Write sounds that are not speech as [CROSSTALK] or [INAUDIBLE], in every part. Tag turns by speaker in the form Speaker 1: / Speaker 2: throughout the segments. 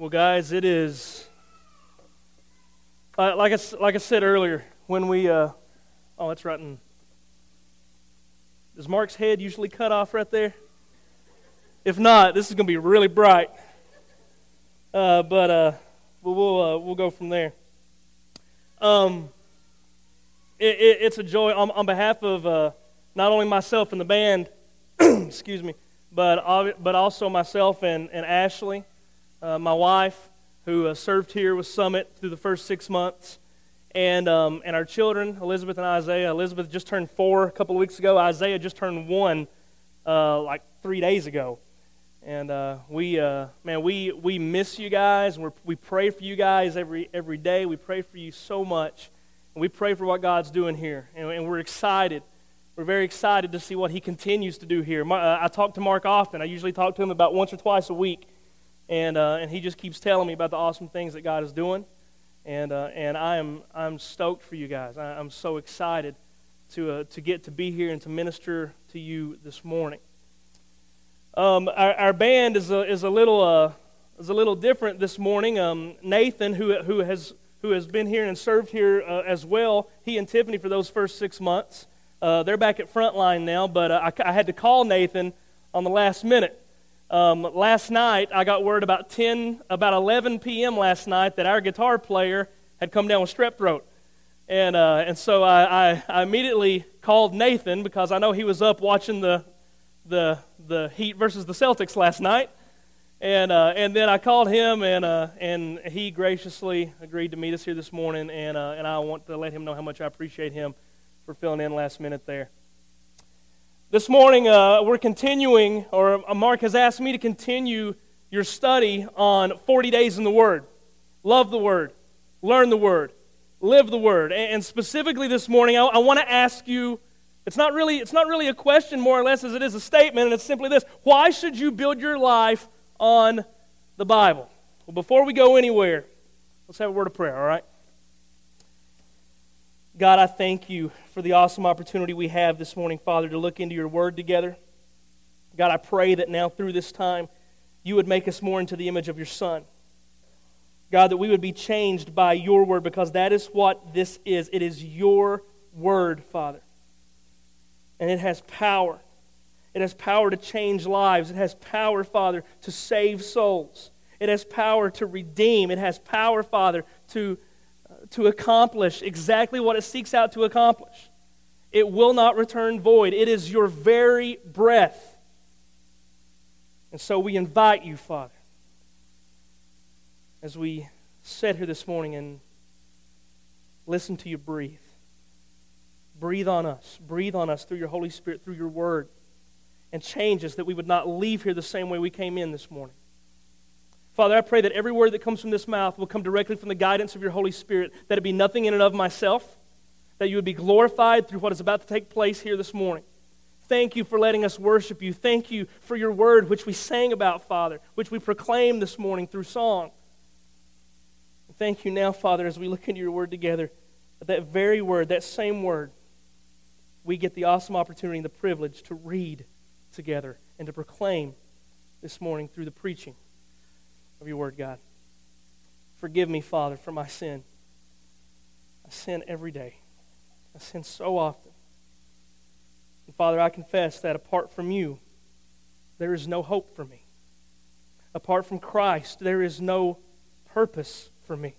Speaker 1: Well, guys, it is uh, like I, like I said earlier when we. Uh, oh, it's right in. Does Mark's head usually cut off right there? If not, this is going to be really bright. Uh, but uh, we'll we'll, uh, we'll go from there. Um, it, it, it's a joy on, on behalf of uh, not only myself and the band, [CLEARS THROAT] excuse me, but but also myself and, and Ashley uh, my wife, who uh, served here with Summit through the first six months, and, um, and our children, Elizabeth and Isaiah. Elizabeth just turned four a couple of weeks ago. Isaiah just turned one uh, like three days ago. And uh, we, uh, man, we, we miss you guys. we we pray for you guys every, every day. We pray for you so much. And we pray for what God's doing here. And, and we're excited. We're very excited to see what He continues to do here. Uh, I talk to Mark often. I usually talk to him about once or twice a week. And, uh, and he just keeps telling me about the awesome things that God is doing. And, uh, and I am I'm stoked for you guys. I, am so excited to, uh, to get to be here and to minister to you this morning. Um, our, our band is a, is, a little, uh, is a little different this morning. Um, Nathan, who, who, has, who has been here and served here uh, as well, he and Tiffany for those first six months, uh, they're back at Frontline now, but I, I had to call Nathan on the last minute. Um, last night, I got word about 10, about 11 p.m. last night that our guitar player had come down with strep throat. And, uh, and so I, I, I, immediately called Nathan because I know he was up watching the, the, the Heat versus the Celtics last night. And, uh, and then I called him, and, uh, and he graciously agreed to meet us here this morning. And, uh, and I want to let him know how much I appreciate him for filling in last minute there. This morning, uh, we're continuing, or uh, Mark has asked me to continue your study on 40 days in the Word. Love the Word, learn the Word, live the Word. And specifically this morning, I, I want to ask you it's not, really, it's not really a question, more or less, as it is a statement, and it's simply this Why should you build your life on the Bible? Well, before we go anywhere, let's have a word of prayer, all right? God, I thank you for the awesome opportunity we have this morning, Father, to look into your word together. God, I pray that now through this time, you would make us more into the image of your Son. God, that we would be changed by your word because that is what this is. It is your word, Father. And it has power. It has power to change lives. It has power, Father, to save souls. It has power to redeem. It has power, Father, to to accomplish exactly what it seeks out to accomplish. It will not return void. It is your very breath. And so we invite you, Father, as we sit here this morning and listen to you breathe. Breathe on us. Breathe on us through your Holy Spirit, through your word, and change us that we would not leave here the same way we came in this morning. Father, I pray that every word that comes from this mouth will come directly from the guidance of your Holy Spirit, that it be nothing in and of myself, that you would be glorified through what is about to take place here this morning. Thank you for letting us worship you. Thank you for your word, which we sang about, Father, which we proclaim this morning through song. thank you now, Father, as we look into your word together, that, that very word, that same word, we get the awesome opportunity and the privilege to read together and to proclaim this morning through the preaching of your word, God. Forgive me, Father, for my sin. I sin every day. I sin so often. And Father, I confess that apart from you, there is no hope for me. Apart from Christ, there is no purpose for me.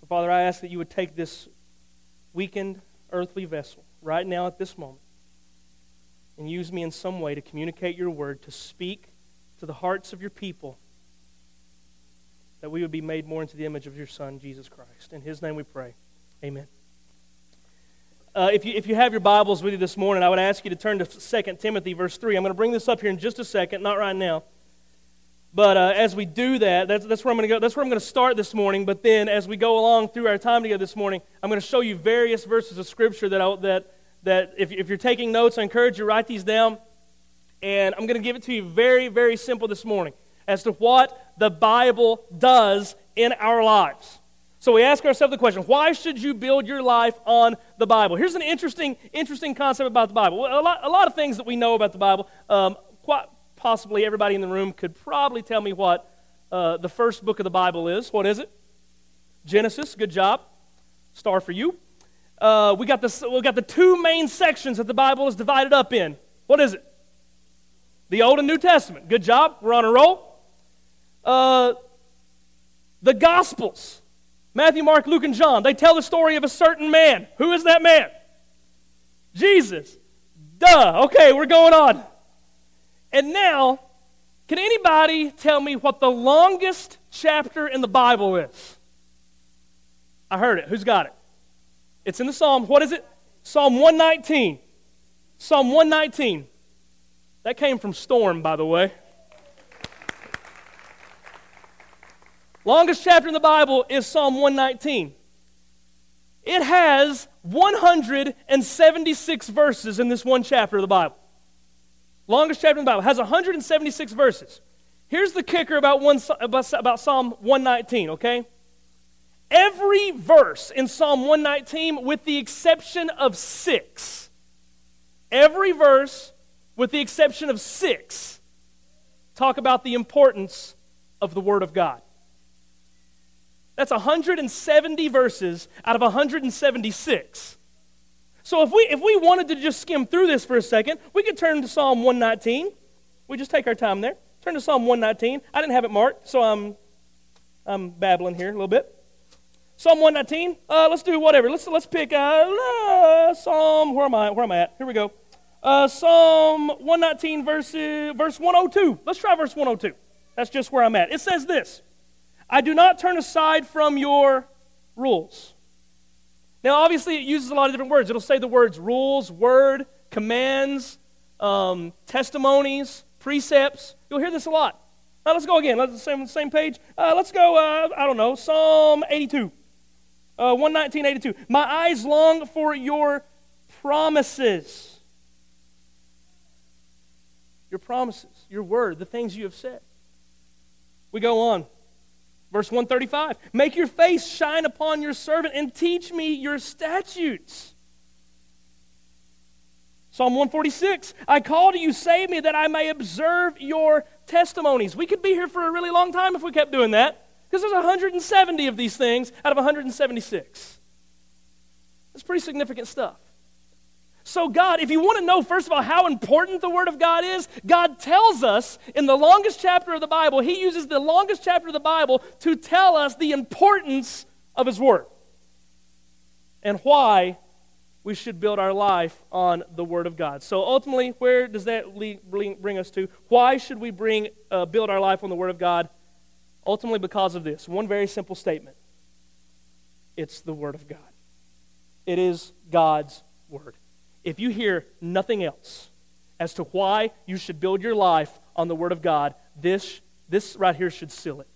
Speaker 1: So, Father, I ask that you would take this weakened earthly vessel right now at this moment and use me in some way to communicate your word, to speak to the hearts of your people that we would be made more into the image of your Son, Jesus Christ. In his name we pray. Amen. Uh, if, you, if you have your Bibles with you this morning, I would ask you to turn to 2 Timothy, verse 3. I'm going to bring this up here in just a second, not right now. But uh, as we do that, that's, that's where I'm going to go. That's where I'm going to start this morning. But then, as we go along through our time together this morning, I'm going to show you various verses of Scripture that, I, that, that if, if you're taking notes, I encourage you to write these down. And I'm going to give it to you very, very simple this morning as to what the Bible does in our lives. So we ask ourselves the question why should you build your life on the Bible? Here's an interesting, interesting concept about the Bible. A lot, a lot of things that we know about the Bible, um, quite, possibly everybody in the room could probably tell me what uh, the first book of the Bible is. What is it? Genesis. Good job. Star for you. Uh, we, got the, we got the two main sections that the Bible is divided up in. What is it? The Old and New Testament. Good job. We're on a roll. Uh, the Gospels. Matthew, Mark, Luke, and John. They tell the story of a certain man. Who is that man? Jesus. Duh. Okay, we're going on. And now, can anybody tell me what the longest chapter in the Bible is? I heard it. Who's got it? It's in the Psalm. What is it? Psalm 119. Psalm 119. That came from Storm, by the way. Longest chapter in the Bible is Psalm 119. It has 176 verses in this one chapter of the Bible. Longest chapter in the Bible has 176 verses. Here's the kicker about, one, about Psalm 119, okay? Every verse in Psalm 119, with the exception of six, every verse, with the exception of six, talk about the importance of the Word of God. That's 170 verses out of 176. So if we if we wanted to just skim through this for a second, we could turn to Psalm 119. We just take our time there. Turn to Psalm 119. I didn't have it marked, so I'm I'm babbling here a little bit. Psalm 119. Uh, let's do whatever. Let's let's pick uh, Psalm. Where am I? Where am I at? Here we go. Uh, Psalm 119, verse verse 102. Let's try verse 102. That's just where I'm at. It says this. I do not turn aside from your rules. Now, obviously, it uses a lot of different words. It'll say the words rules, word, commands, um, testimonies, precepts. You'll hear this a lot. Now, let's go again. Let's the same same page. Uh, let's go. Uh, I don't know. Psalm 82, uh, 119, 82. My eyes long for your promises. Your promises, your word, the things you have said. We go on. Verse 135 Make your face shine upon your servant and teach me your statutes. Psalm 146 I call to you, save me, that I may observe your testimonies. We could be here for a really long time if we kept doing that, because there's 170 of these things out of 176. That's pretty significant stuff. So, God, if you want to know, first of all, how important the Word of God is, God tells us in the longest chapter of the Bible, He uses the longest chapter of the Bible to tell us the importance of His Word and why we should build our life on the Word of God. So, ultimately, where does that bring us to? Why should we bring, uh, build our life on the Word of God? Ultimately, because of this one very simple statement it's the Word of God, it is God's Word if you hear nothing else as to why you should build your life on the Word of God, this, this right here should seal it.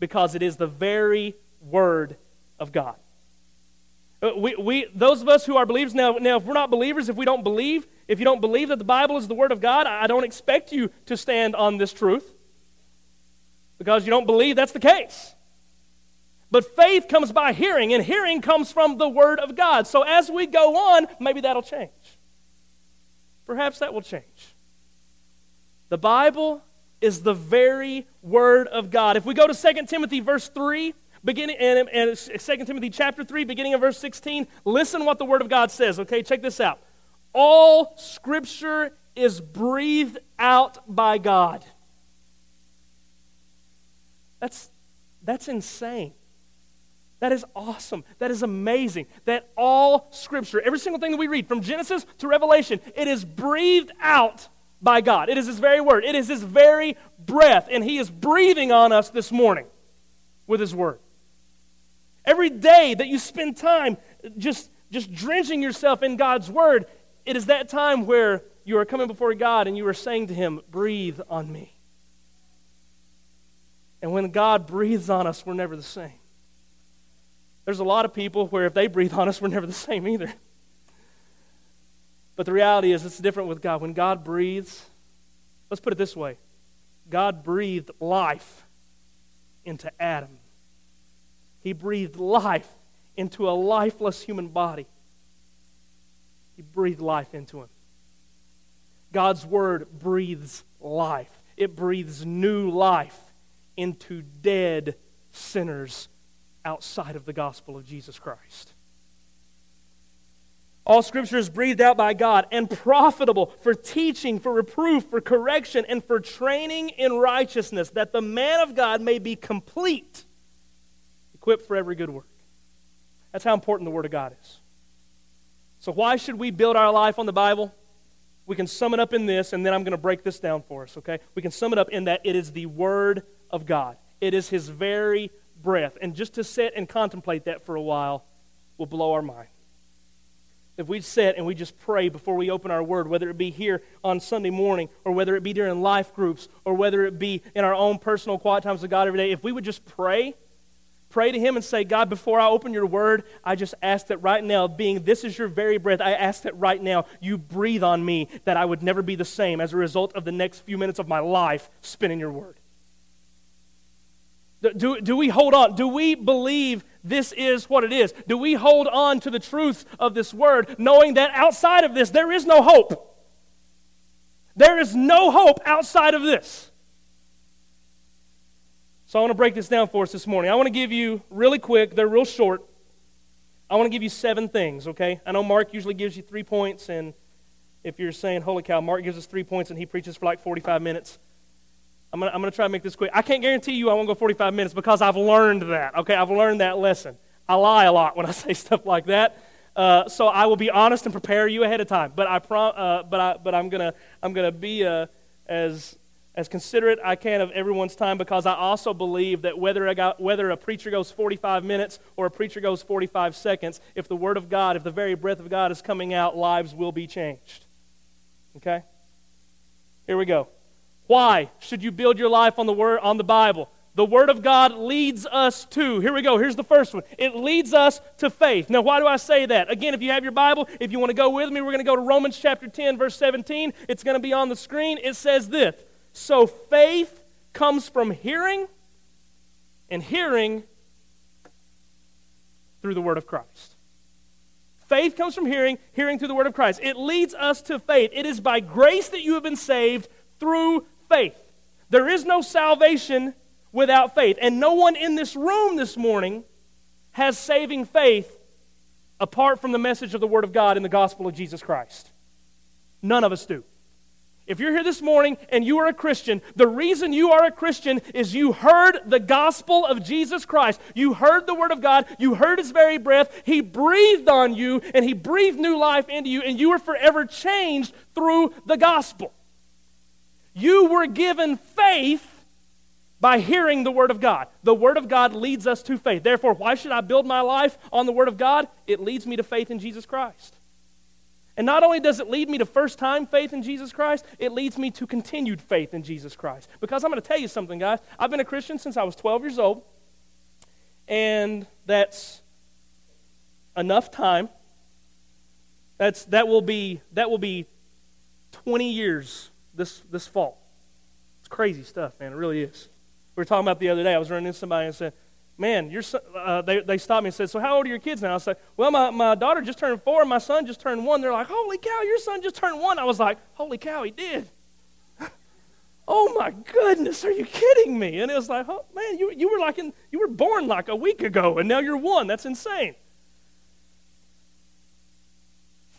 Speaker 1: Because it is the very Word of God. Uh, we, we, those of us who are believers, now, now, if we're not believers, if we don't believe, if you don't believe that the Bible is the Word of God, I don't expect you to stand on this truth because you don't believe that's the case. But faith comes by hearing, and hearing comes from the Word of God. So as we go on, maybe that'll change. Perhaps that will change. The Bible is the very Word of God. If we go to 2 Timothy verse 3, beginning and, and 2 Timothy chapter 3, beginning of verse 16, listen what the Word of God says. Okay, check this out. All Scripture is breathed out by God. That's, that's insane. That is awesome. That is amazing. That all Scripture, every single thing that we read, from Genesis to Revelation, it is breathed out by God. It is His very word. It is His very breath. And He is breathing on us this morning with His word. Every day that you spend time just, just drenching yourself in God's word, it is that time where you are coming before God and you are saying to Him, Breathe on me. And when God breathes on us, we're never the same. There's a lot of people where if they breathe on us, we're never the same either. But the reality is, it's different with God. When God breathes, let's put it this way God breathed life into Adam, He breathed life into a lifeless human body. He breathed life into him. God's word breathes life. it breathes new life into dead sinners outside of the gospel of Jesus Christ. All scripture is breathed out by God and profitable for teaching, for reproof, for correction, and for training in righteousness, that the man of God may be complete, equipped for every good work. That's how important the Word of God is. So, why should we build our life on the Bible? We can sum it up in this, and then I'm going to break this down for us, okay? We can sum it up in that it is the Word of God, it is His very breath. And just to sit and contemplate that for a while will blow our mind if we sit and we just pray before we open our word, whether it be here on Sunday morning, or whether it be during life groups, or whether it be in our own personal quiet times with God every day, if we would just pray, pray to Him and say, God, before I open your word, I just ask that right now, being this is your very breath, I ask that right now you breathe on me that I would never be the same as a result of the next few minutes of my life spinning your word. Do, do we hold on? Do we believe this is what it is? Do we hold on to the truth of this word, knowing that outside of this, there is no hope? There is no hope outside of this. So I want to break this down for us this morning. I want to give you, really quick, they're real short. I want to give you seven things, okay? I know Mark usually gives you three points, and if you're saying, holy cow, Mark gives us three points and he preaches for like 45 minutes. I'm going to I'm going to try to make this quick. I can't guarantee you I won't go 45 minutes because I've learned that. Okay, I've learned that lesson. I lie a lot when I [LAUGHS] say stuff like that. Uh, so I will be honest and prepare you ahead of time. But I prom- uh, but I but I'm gonna I'm gonna be uh, as as considerate I can of everyone's time because I also believe that whether I got, whether a preacher goes 45 minutes or a preacher goes 45 seconds, if the word of God, if the very breath of God is coming out, lives will be changed. Okay. Here we go. Why should you build your life on the word on the Bible? The word of God leads us to. Here we go. Here's the first one. It leads us to faith. Now, why do I say that? Again, if you have your Bible, if you want to go with me, we're going to go to Romans chapter 10 verse 17. It's going to be on the screen. It says this. So faith comes from hearing and hearing through the word of Christ. Faith comes from hearing, hearing through the word of Christ. It leads us to faith. It is by grace that you have been saved through faith. There is no salvation without faith. And no one in this room this morning has saving faith apart from the message of the Word of God in the gospel of Jesus Christ. None of us do. If you're here this morning and you are a Christian, the reason you are a Christian is you heard the gospel of Jesus Christ. You heard the Word of God. You heard His very breath. He breathed on you and He breathed new life into you, and you were forever changed through the gospel. You were given faith by hearing the Word of God. The Word of God leads us to faith. Therefore, why should I build my life on the Word of God? It leads me to faith in Jesus Christ. And not only does it lead me to first time faith in Jesus Christ, it leads me to continued faith in Jesus Christ. Because I'm going to tell you something, guys. I've been a Christian since I was 12 years old, and that's enough time. That's, that, will be, that will be 20 years this, this fall. It's crazy stuff, man. It really is. We were talking about the other day. I was running into somebody and said, Man, your son, uh, they, they stopped me and said, So, how old are your kids now? I said, Well, my, my daughter just turned four and my son just turned one. They're like, Holy cow, your son just turned one. I was like, Holy cow, he did. [LAUGHS] oh my goodness, are you kidding me? And it was like, oh, man, you, you were like in, you were born like a week ago and now you're one. That's insane.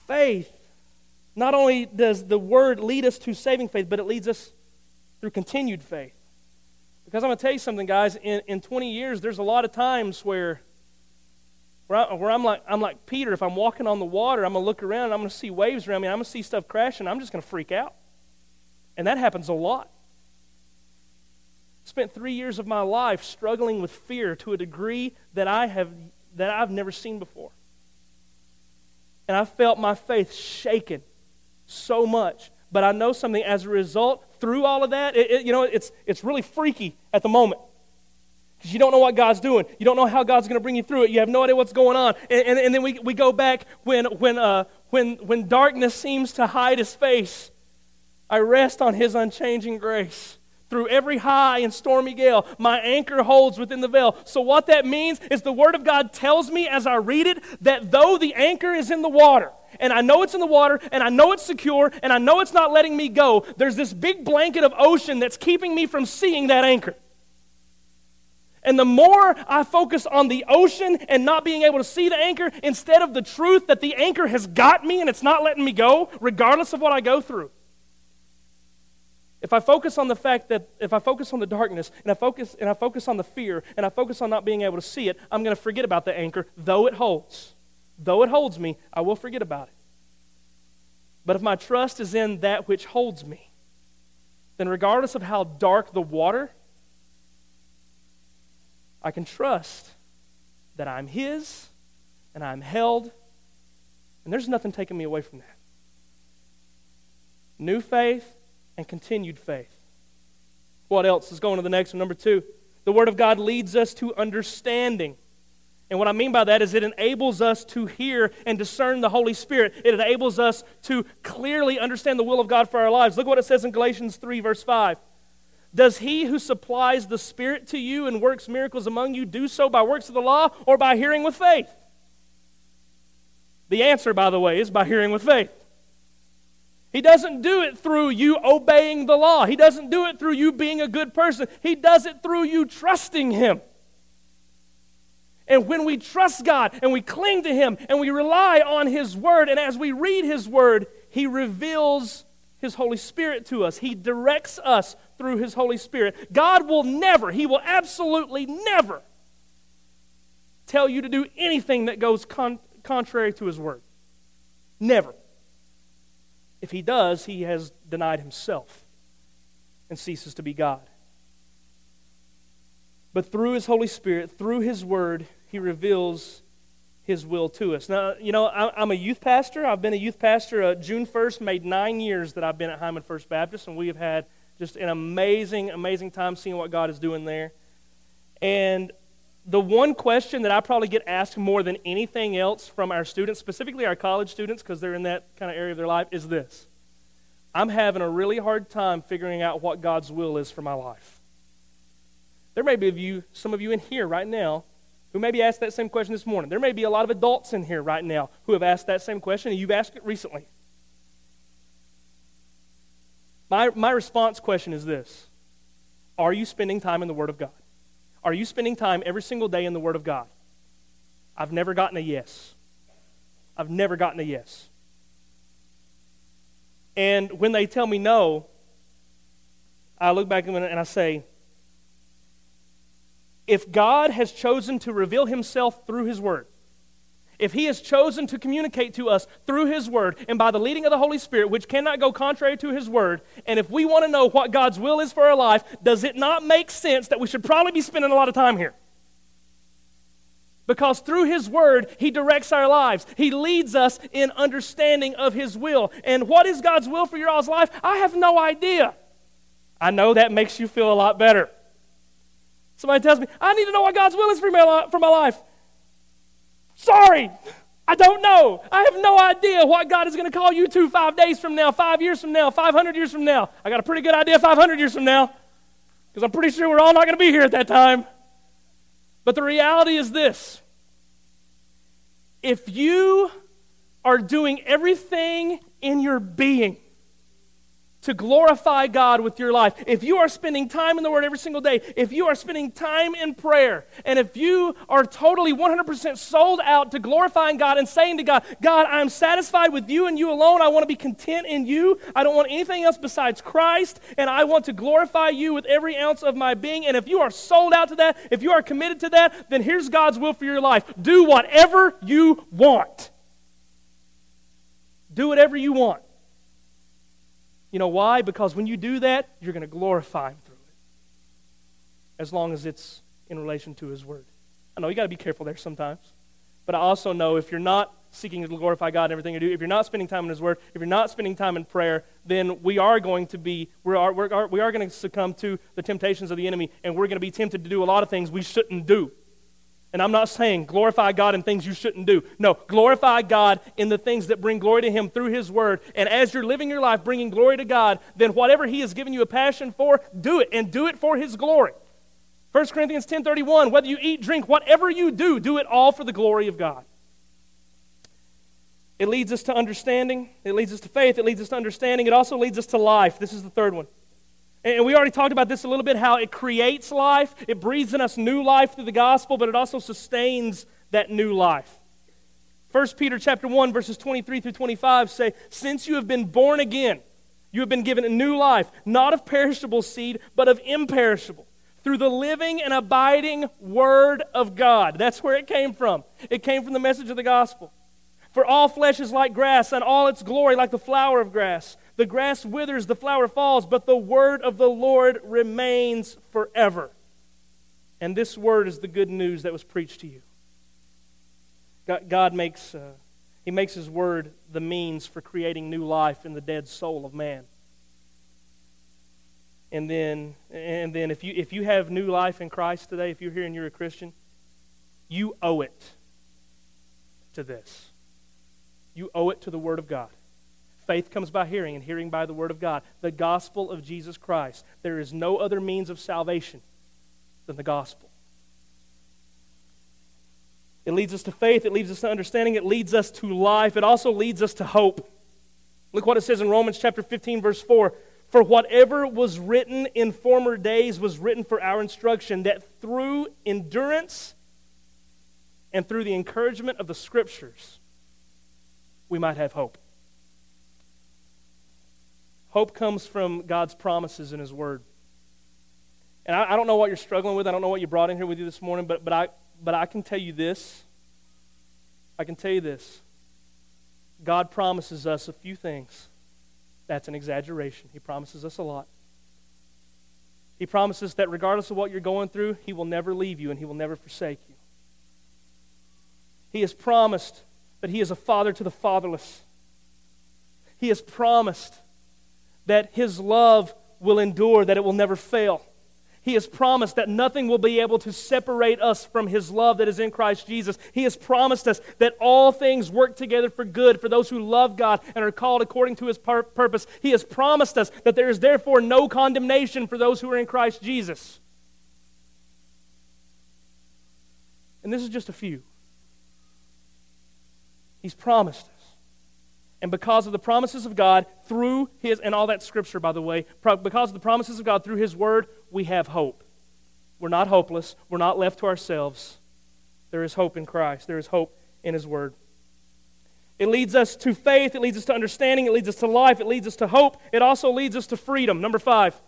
Speaker 1: Faith not only does the word lead us to saving faith, but it leads us through continued faith. Because I'm going to tell you something, guys. In, in 20 years, there's a lot of times where, where, I, where I'm, like, I'm like Peter. If I'm walking on the water, I'm going to look around and I'm going to see waves around me. I'm going to see stuff crashing. I'm just going to freak out. And that happens a lot. Spent three years of my life struggling with fear to a degree that I have that I've never seen before. And I felt my faith shaken so much. But I know something as a result, through all of that, it, it, you know, it's, it's really freaky at the moment. Because you don't know what God's doing. You don't know how God's going to bring you through it. You have no idea what's going on. And, and, and then we, we go back when, when, uh, when, when darkness seems to hide his face. I rest on his unchanging grace. Through every high and stormy gale, my anchor holds within the veil. So, what that means is the Word of God tells me as I read it that though the anchor is in the water, and I know it's in the water, and I know it's secure, and I know it's not letting me go, there's this big blanket of ocean that's keeping me from seeing that anchor. And the more I focus on the ocean and not being able to see the anchor instead of the truth that the anchor has got me and it's not letting me go, regardless of what I go through. If I focus on the fact that if I focus on the darkness and I focus and I focus on the fear and I focus on not being able to see it, I'm going to forget about the anchor, though it holds. Though it holds me, I will forget about it. But if my trust is in that which holds me, then regardless of how dark the water, I can trust that I'm His and I'm held, and there's nothing taking me away from that. New faith and continued faith. What else? Let's go on to the next one. Number two, the Word of God leads us to understanding. And what I mean by that is it enables us to hear and discern the Holy Spirit. It enables us to clearly understand the will of God for our lives. Look what it says in Galatians 3, verse 5. Does he who supplies the Spirit to you and works miracles among you do so by works of the law or by hearing with faith? The answer, by the way, is by hearing with faith. He doesn't do it through you obeying the law. He doesn't do it through you being a good person. He does it through you trusting Him. And when we trust God and we cling to Him and we rely on His Word, and as we read His Word, He reveals His Holy Spirit to us. He directs us through His Holy Spirit. God will never, He will absolutely never tell you to do anything that goes con- contrary to His Word. Never. If He does, He has denied Himself and ceases to be God. But through His Holy Spirit, through His Word, He reveals his will to us. Now, you know, I'm a youth pastor. I've been a youth pastor. Uh, June 1st made nine years that I've been at Hyman First Baptist, and we have had just an amazing, amazing time seeing what God is doing there. And the one question that I probably get asked more than anything else from our students, specifically our college students, because they're in that kind of area of their life, is this I'm having a really hard time figuring out what God's will is for my life. There may be of you, some of you in here right now who maybe asked that same question this morning. There may be a lot of adults in here right now who have asked that same question, and you've asked it recently. My, my response question is this Are you spending time in the Word of God? Are you spending time every single day in the Word of God? I've never gotten a yes. I've never gotten a yes. And when they tell me no, I look back and I say, if God has chosen to reveal himself through his word, if He has chosen to communicate to us through His Word and by the leading of the Holy Spirit, which cannot go contrary to His Word, and if we want to know what God's will is for our life, does it not make sense that we should probably be spending a lot of time here? Because through His Word, He directs our lives. He leads us in understanding of His will. And what is God's will for your all's life? I have no idea. I know that makes you feel a lot better. Somebody tells me, I need to know what God's will is for my, for my life. Sorry, I don't know. I have no idea what God is going to call you to five days from now, five years from now, 500 years from now. I got a pretty good idea 500 years from now because I'm pretty sure we're all not going to be here at that time. But the reality is this if you are doing everything in your being to glorify God with your life, if you are spending time in the Word every single day, if you are spending time in prayer, and if you are totally 100% sold out to glorifying God and saying to God, God, I'm satisfied with you and you alone. I want to be content in you. I don't want anything else besides Christ, and I want to glorify you with every ounce of my being. And if you are sold out to that, if you are committed to that, then here's God's will for your life do whatever you want. Do whatever you want. You know why? Because when you do that, you're going to glorify Him through it. As long as it's in relation to His Word. I know you got to be careful there sometimes. But I also know if you're not seeking to glorify God in everything you do, if you're not spending time in His Word, if you're not spending time in prayer, then we are going to be, we are, we are, we are going to succumb to the temptations of the enemy, and we're going to be tempted to do a lot of things we shouldn't do. And I'm not saying glorify God in things you shouldn't do. No, glorify God in the things that bring glory to Him through His Word. And as you're living your life bringing glory to God, then whatever He has given you a passion for, do it and do it for His glory. 1 Corinthians 10:31, whether you eat, drink, whatever you do, do it all for the glory of God. It leads us to understanding. It leads us to faith. It leads us to understanding. It also leads us to life. This is the third one. And we already talked about this a little bit how it creates life, it breathes in us new life through the gospel, but it also sustains that new life. 1 Peter chapter 1 verses 23 through 25 say, "Since you have been born again, you have been given a new life, not of perishable seed, but of imperishable, through the living and abiding word of God." That's where it came from. It came from the message of the gospel. For all flesh is like grass, and all its glory like the flower of grass. The grass withers, the flower falls, but the word of the Lord remains forever. And this word is the good news that was preached to you. God, makes, uh, He makes His word the means for creating new life in the dead soul of man. And then, and then if, you, if you have new life in Christ today, if you're here and you're a Christian, you owe it to this. You owe it to the Word of God. Faith comes by hearing, and hearing by the Word of God. The gospel of Jesus Christ. There is no other means of salvation than the gospel. It leads us to faith, it leads us to understanding, it leads us to life, it also leads us to hope. Look what it says in Romans chapter 15, verse 4. For whatever was written in former days was written for our instruction, that through endurance and through the encouragement of the Scriptures, we might have hope. Hope comes from God's promises in His Word. And I, I, don't know what you're struggling with. I don't know what you brought in here with you this morning, but, but, I, but I can tell you this. I can tell you this. God promises us a few things. That's an exaggeration. He promises us a lot. He promises that regardless of what you're going through, He will never leave you and He will never forsake you. He has promised that He is a father to the fatherless. He has promised that His love will endure, that it will never fail. He has promised that nothing will be able to separate us from His love that is in Christ Jesus. He has promised us that all things work together for good for those who love God and are called according to His pur- purpose. He has promised us that there is therefore no condemnation for those who are in Christ Jesus. And this is just a few. He's promised us. And because of the promises of God through His, and all that scripture, by the way, because of the promises of God through His Word, we have hope. We're not hopeless. We're not left to ourselves. There is hope in Christ, there is hope in His Word. It leads us to faith, it leads us to understanding, it leads us to life, it leads us to hope, it also leads us to freedom. Number five.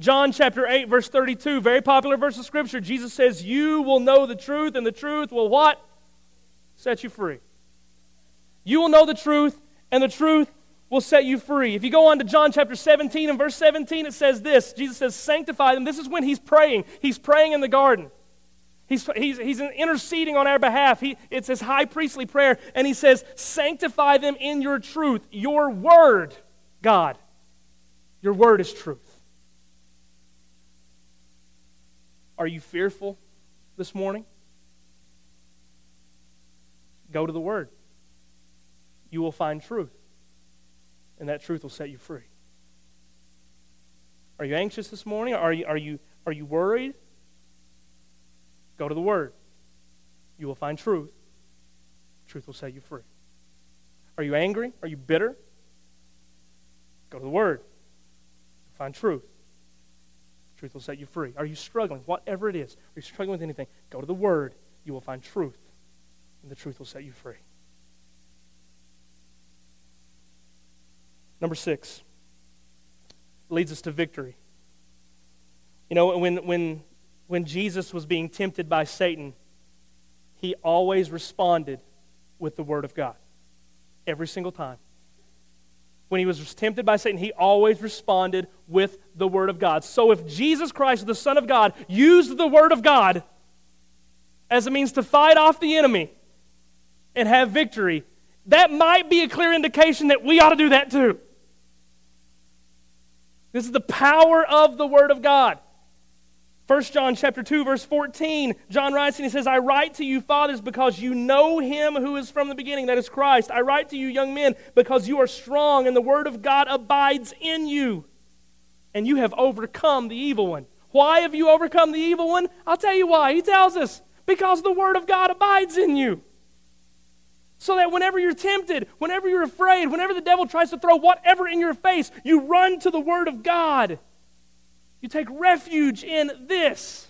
Speaker 1: John chapter 8, verse 32, very popular verse of Scripture. Jesus says, You will know the truth, and the truth will what? set you free. You will know the truth, and the truth will set you free. If you go on to John chapter 17 and verse 17, it says this Jesus says, Sanctify them. This is when he's praying. He's praying in the garden. He's, he's, he's interceding on our behalf. He, it's his high priestly prayer. And he says, Sanctify them in your truth. Your word, God. Your word is truth. Are you fearful this morning? Go to the Word. You will find truth, and that truth will set you free. Are you anxious this morning? Are you, are you, are you worried? Go to the Word. You will find truth. Truth will set you free. Are you angry? Are you bitter? Go to the Word. Find truth. Truth will set you free. Are you struggling? Whatever it is. Are you struggling with anything? Go to the Word. You will find truth and the truth will set you free. Number six leads us to victory. You know, when, when, when Jesus was being tempted by Satan, he always responded with the Word of God. Every single time. When he was tempted by Satan, he always responded with the Word of God. So if Jesus Christ, the Son of God, used the Word of God as a means to fight off the enemy, and have victory, that might be a clear indication that we ought to do that too. This is the power of the Word of God. 1 John chapter 2 verse 14 John writes and he says I write to you fathers because you know him who is from the beginning that is Christ. I write to you young men because you are strong and the word of God abides in you. And you have overcome the evil one. Why have you overcome the evil one? I'll tell you why. He tells us because the word of God abides in you So that whenever you're tempted, whenever you're afraid, whenever the devil tries to throw whatever in your face, you run to the Word of God. You take refuge in this.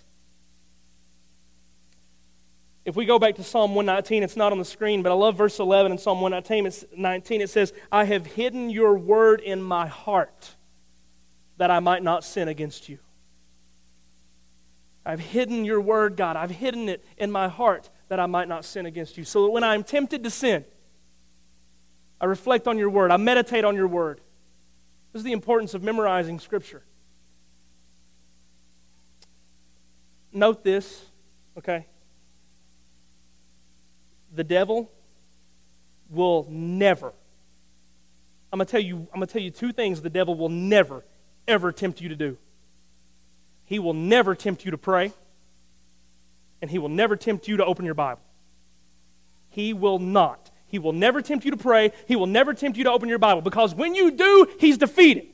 Speaker 1: If we go back to Psalm 119, it's not on the screen, but I love verse 11 in Psalm 119. It says, I have hidden your word in my heart that I might not sin against you. I've hidden your word, God. I've hidden it in my heart that I might not sin against you. So that when I'm tempted to sin, I reflect on your word, I meditate on your word. This is the importance of memorizing Scripture. Note this, okay? The devil will never. I'm gonna tell you. I'm gonna tell you two things. The devil will never, ever tempt you to do. He will never tempt you to pray, and He will never tempt you to open your Bible. He will not. He will never tempt you to pray. He will never tempt you to open your Bible because when you do, He's defeated.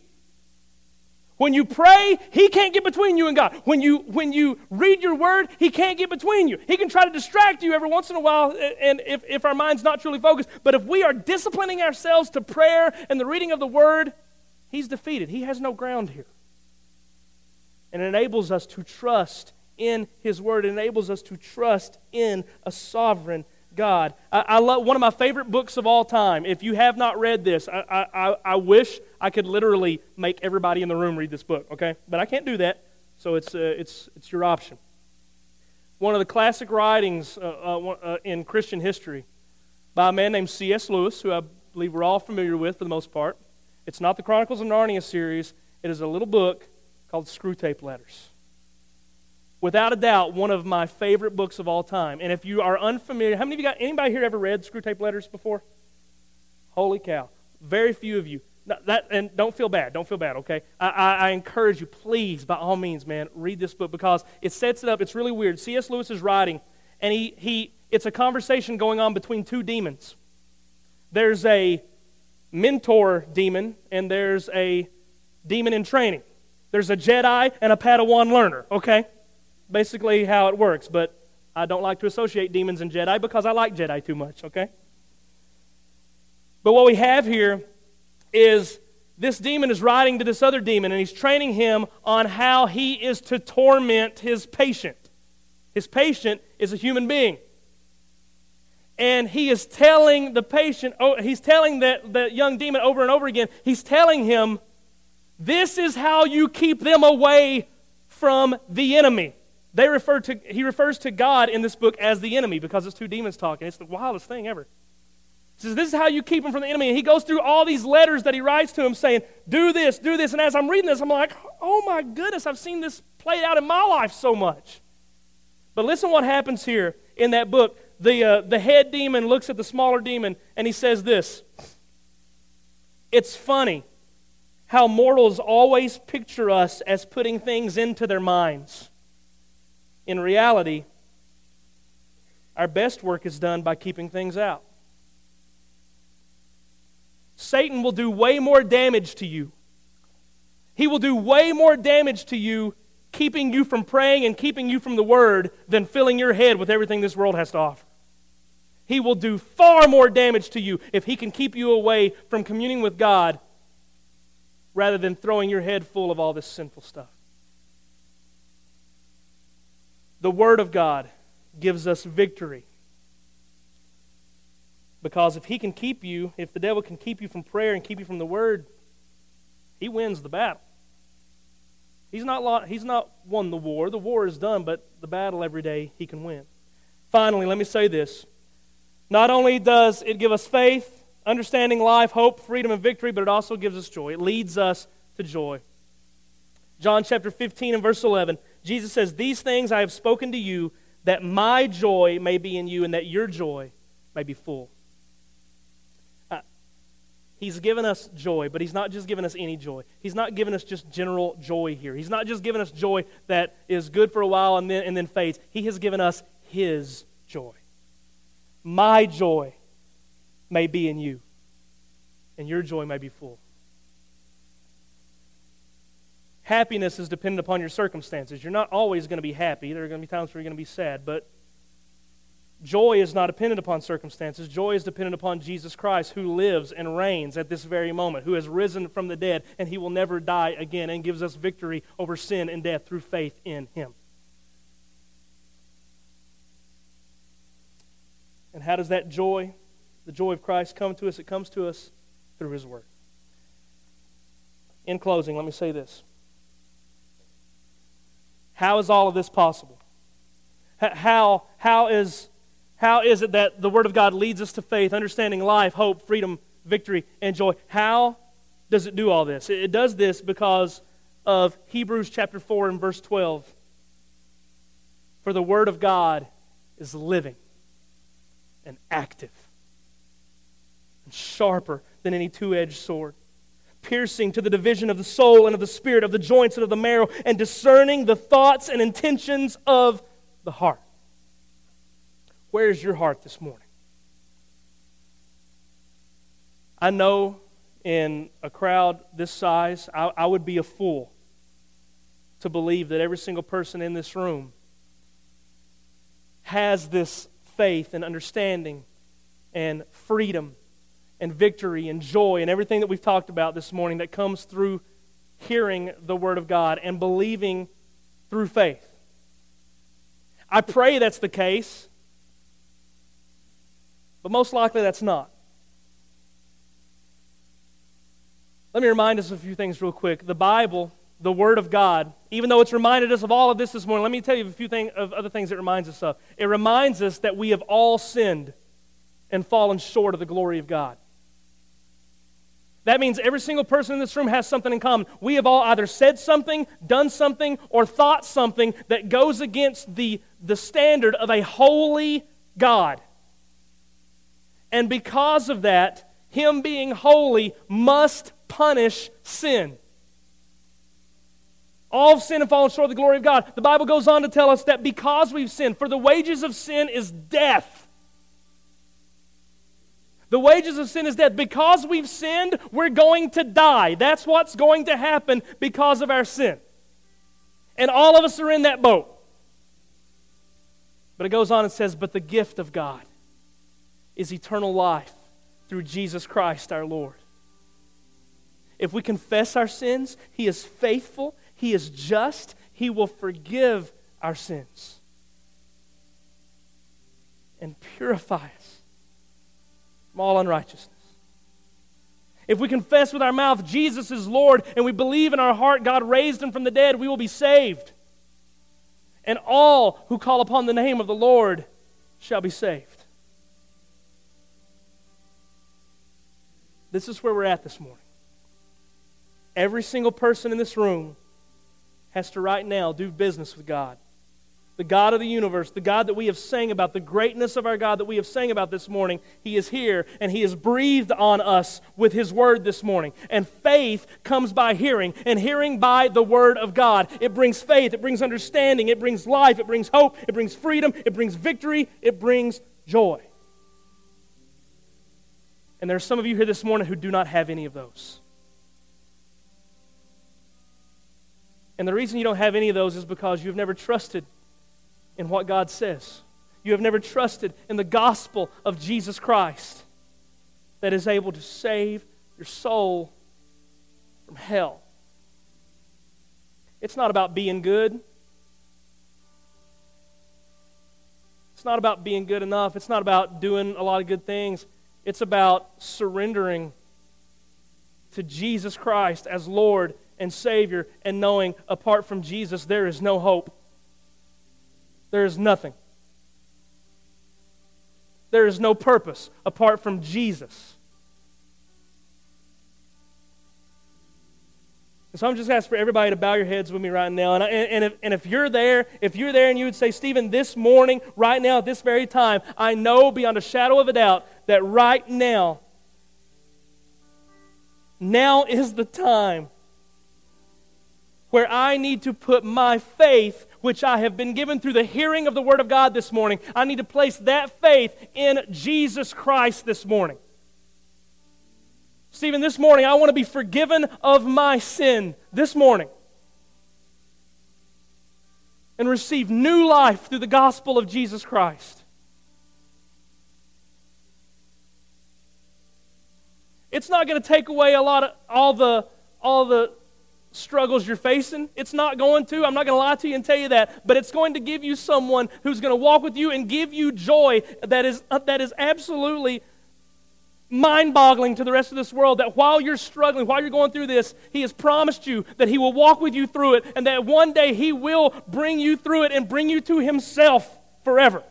Speaker 1: When you pray, he can't get between you and God. When you, when you read your word, he can't get between you. He can try to distract you every once in a while, and if, if our mind's not truly focused. But if we are disciplining ourselves to prayer and the reading of the word, he's defeated. He has no ground here and it enables us to trust in His Word. It enables us to trust in a sovereign God. I, I, love one of my favorite books of all time. If you have not read this, I, I, I wish I could literally make everybody in the room read this book. Okay, but I can't do that, so it's uh, it's it's your option. One of the classic writings uh, uh, uh in Christian history by a man named C.S. Lewis, who I believe we're all familiar with for the most part. It's not the Chronicles of Narnia series. It is a little book called Screwtape Letters. Without a doubt, one of my favorite books of all time. And if you are unfamiliar, how many of you got anybody here ever read Screwtape Letters before? Holy cow. Very few of you. That, and don't feel bad. Don't feel bad, okay? I, I, I, encourage you, please, by all means, man, read this book because it sets it up. It's really weird. C.S. Lewis is writing, and he, he, it's a conversation going on between two demons. There's a mentor demon, and there's a demon in training. There's a Jedi and a Padawan learner, okay? Basically, how it works. But I don't like to associate demons and Jedi because I like Jedi too much, okay? But what we have here is this demon is writing to this other demon and he's training him on how he is to torment his patient. His patient is a human being. And he is telling the patient, oh, he's telling that, the young demon over and over again, he's telling him this is how you keep them away from the enemy. They refer to, he refers to God in this book as the enemy because it's two demons talking. It's the wildest thing ever. He says, This is how you keep him from the enemy. And he goes through all these letters that he writes to him saying, Do this, do this. And as I'm reading this, I'm like, Oh my goodness, I've seen this played out in my life so much. But listen what happens here in that book. The, uh, the head demon looks at the smaller demon and he says this It's funny how mortals always picture us as putting things into their minds. In reality, our best work is done by keeping things out. Satan will do way more damage to you. He will do way more damage to you keeping you from praying and keeping you from the Word than filling your head with everything this world has to offer. He will do far more damage to you if he can keep you away from communing with God rather than throwing your head full of all this sinful stuff. The Word of God gives us victory. Because if he can keep you, if the devil can keep you from prayer and keep you from the Word, he wins the battle. He's not, he's not won the war. The war is done, but the battle every day he can win. Finally, let me say this. Not only does it give us faith, understanding life, hope, freedom, and victory, but it also gives us joy. It leads us to joy. John chapter 15 and verse 11, Jesus says, These things I have spoken to you, that my joy may be in you, and that your joy may be full. Uh, he's given us joy, but He's not just given us any joy. He's not given us just general joy here. He's not just given us joy that is good for a while and then, and then fades. He has given us His joy. My joy may be in you, and your joy may be full. Happiness is dependent upon your circumstances. You're not always going to be happy. There are going to be times where you're going to be sad, but Joy is not dependent upon circumstances. Joy is dependent upon Jesus Christ, who lives and reigns at this very moment, who has risen from the dead, and he will never die again, and gives us victory over sin and death through faith in him. And how does that joy, the joy of Christ, come to us? It comes to us through his word. In closing, let me say this. How is all of this possible? How, how is how is it that the Word of God leads us to faith, understanding life, hope, freedom, victory, and joy? How does it do all this? It does this because of Hebrews chapter 4 and verse 12. For the Word of God is living and active and sharper than any two edged sword, piercing to the division of the soul and of the spirit, of the joints and of the marrow, and discerning the thoughts and intentions of the heart. Where's your heart this morning? I know in a crowd this size, I, I, would be a fool to believe that every single person in this room has this faith and understanding and freedom and victory and joy and everything that we've talked about this morning that comes through hearing the Word of God and believing through faith. I pray that's the case. But most likely that's not. Let me remind us of a few things real quick. The Bible, the Word of God, even though it's reminded us of all of this this morning, let me tell you a few thing, of other things it reminds us of. It reminds us that we have all sinned and fallen short of the glory of God. That means every single person in this room has something in common. We have all either said something, done something, or thought something that goes against the, the standard of a holy God. And because of that, Him being holy must punish sin. All sin and fallen short of the glory of God. The Bible goes on to tell us that because we've sinned, for the wages of sin is death. The wages of sin is death. Because we've sinned, we're going to die. That's what's going to happen because of our sin. And all of us are in that boat. But it goes on and says, But the gift of God is eternal life through Jesus Christ our Lord. If we confess our sins, He is faithful, He is just, He will forgive our sins and purify us from all unrighteousness. If we confess with our mouth Jesus is Lord and we believe in our heart God raised him from the dead, we will be saved. And all who call upon the name of the Lord shall be saved. This is where we're at this morning. Every single person in this room has to right now do business with God. The God of the universe, the God that we have sang about, the greatness of our God that we have sang about this morning, He is here and He has breathed on us with His word this morning. And faith comes by hearing, and hearing by the word of God. It brings faith, it brings understanding, it brings life, it brings hope, it brings freedom, it brings victory, it brings joy. And there are some of you here this morning who do not have any of those. And the reason you don't have any of those is because you've never trusted in what God says. You have never trusted in the gospel of Jesus Christ that is able to save your soul from hell. It's not about being good. It's not about being good enough. It's not about doing a lot of good things. It's about surrendering to Jesus Christ as Lord and Savior and knowing apart from Jesus, there is no hope. There is nothing. There is no purpose apart from Jesus. so I'm just asking for everybody to bow your heads with me right now. And, I, and, if, and if you're there, if you're there and you would say, Stephen, this morning, right now, at this very time, I know beyond a shadow of a doubt that right now, now is the time where I need to put my faith, which I have been given through the hearing of the Word of God this morning. I need to place that faith in Jesus Christ this morning. Stephen, this morning I want to be forgiven of my sin this morning and receive new life through the gospel of Jesus Christ. It's not going to take away a lot of all the all the struggles you're facing. It's not going to. I'm not going to lie to you and tell you that, but it's going to give you someone who's going to walk with you and give you joy that is uh, that is absolutely mind boggling to the rest of this world that while you're struggling, while you're going through this, He has promised you that He will walk with you through it and that one day He will bring you through it and bring you to Himself forever.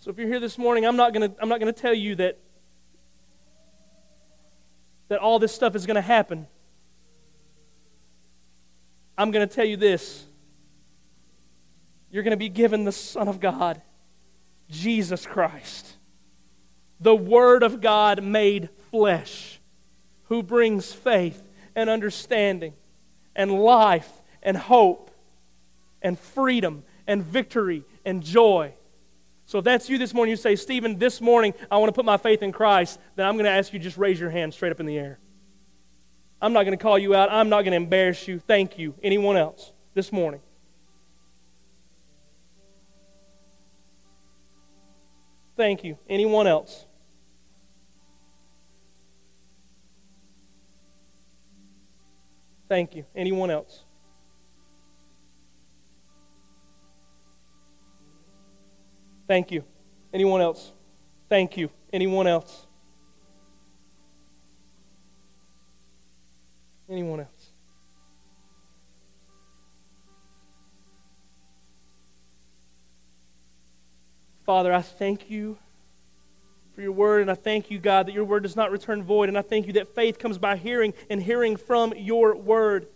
Speaker 1: So if you're here this morning, I'm not going to I'm not going to tell you that that all this stuff is going to happen. I'm going to tell you this. You're going to be given the Son of God Jesus Christ, the Word of God made flesh, who brings faith and understanding and life and hope and freedom and victory and joy. So if that's you this morning, you say, Stephen, this morning I want to put my faith in Christ, then I'm going to ask you just raise your hand straight up in the air. I'm not going to call you out. I'm not going to embarrass you. Thank you. Anyone else this morning? Thank you. Anyone else? Thank you. Anyone else? Thank you. Anyone else? Thank you. Anyone else? Anyone else? Father, I thank you for your word, and I thank you, God, that your word does not return void, and I thank you that faith comes by hearing and hearing from your word.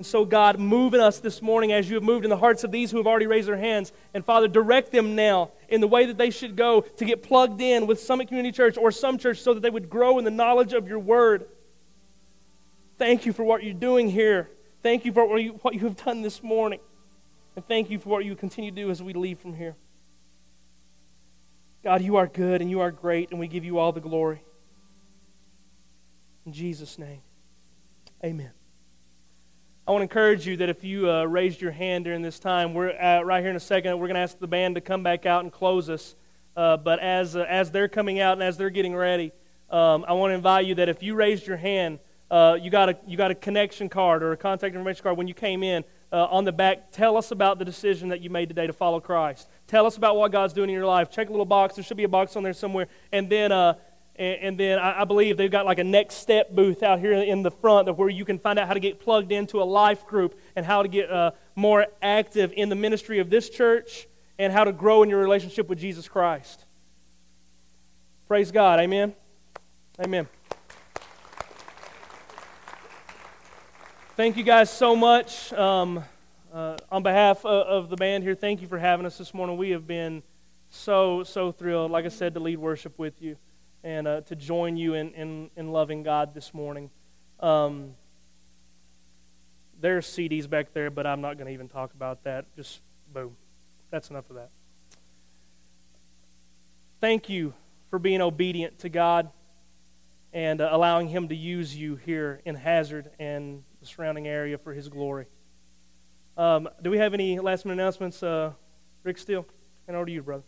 Speaker 1: And so, God, move in us this morning as you have moved in the hearts of these who have already raised their hands. And Father, direct them now in the way that they should go to get plugged in with Summit Community Church or some church so that they would grow in the knowledge of your word. Thank you for what you're doing here. Thank you for what you, what you have done this morning. And thank you for what you continue to do as we leave from here. God, you are good and you are great, and we give you all the glory. In Jesus' name, amen. I want to encourage you that if you uh, raised your hand during this time, we're uh, right here in a second. We're going to ask the band to come back out and close us. Uh, but as uh, as they're coming out and as they're getting ready, um, I want to invite you that if you raised your hand, uh, you got a you got a connection card or a contact information card when you came in. Uh, on the back, tell us about the decision that you made today to follow Christ. Tell us about what God's doing in your life. Check a little box. There should be a box on there somewhere. And then, and, and, then I, I, believe they've got like a next step booth out here in the front of where you can find out how to get plugged into a life group and how to get uh, more active in the ministry of this church and how to grow in your relationship with Jesus Christ. Praise God. Amen. Amen. Thank you guys so much. Um, uh, on behalf of, of, the band here, thank you for having us this morning. We have been so, so thrilled, like I said, to lead worship with you and uh, to join you in, in, in, loving God this morning. Um, there's CDs back there, but I'm not going to even talk about that. Just boom. That's enough of that. Thank you for being obedient to God and uh, allowing Him to use you here in Hazard and the surrounding area for His glory. Um, do we have any last minute announcements? Uh, Rick Steele, and over to you, brother.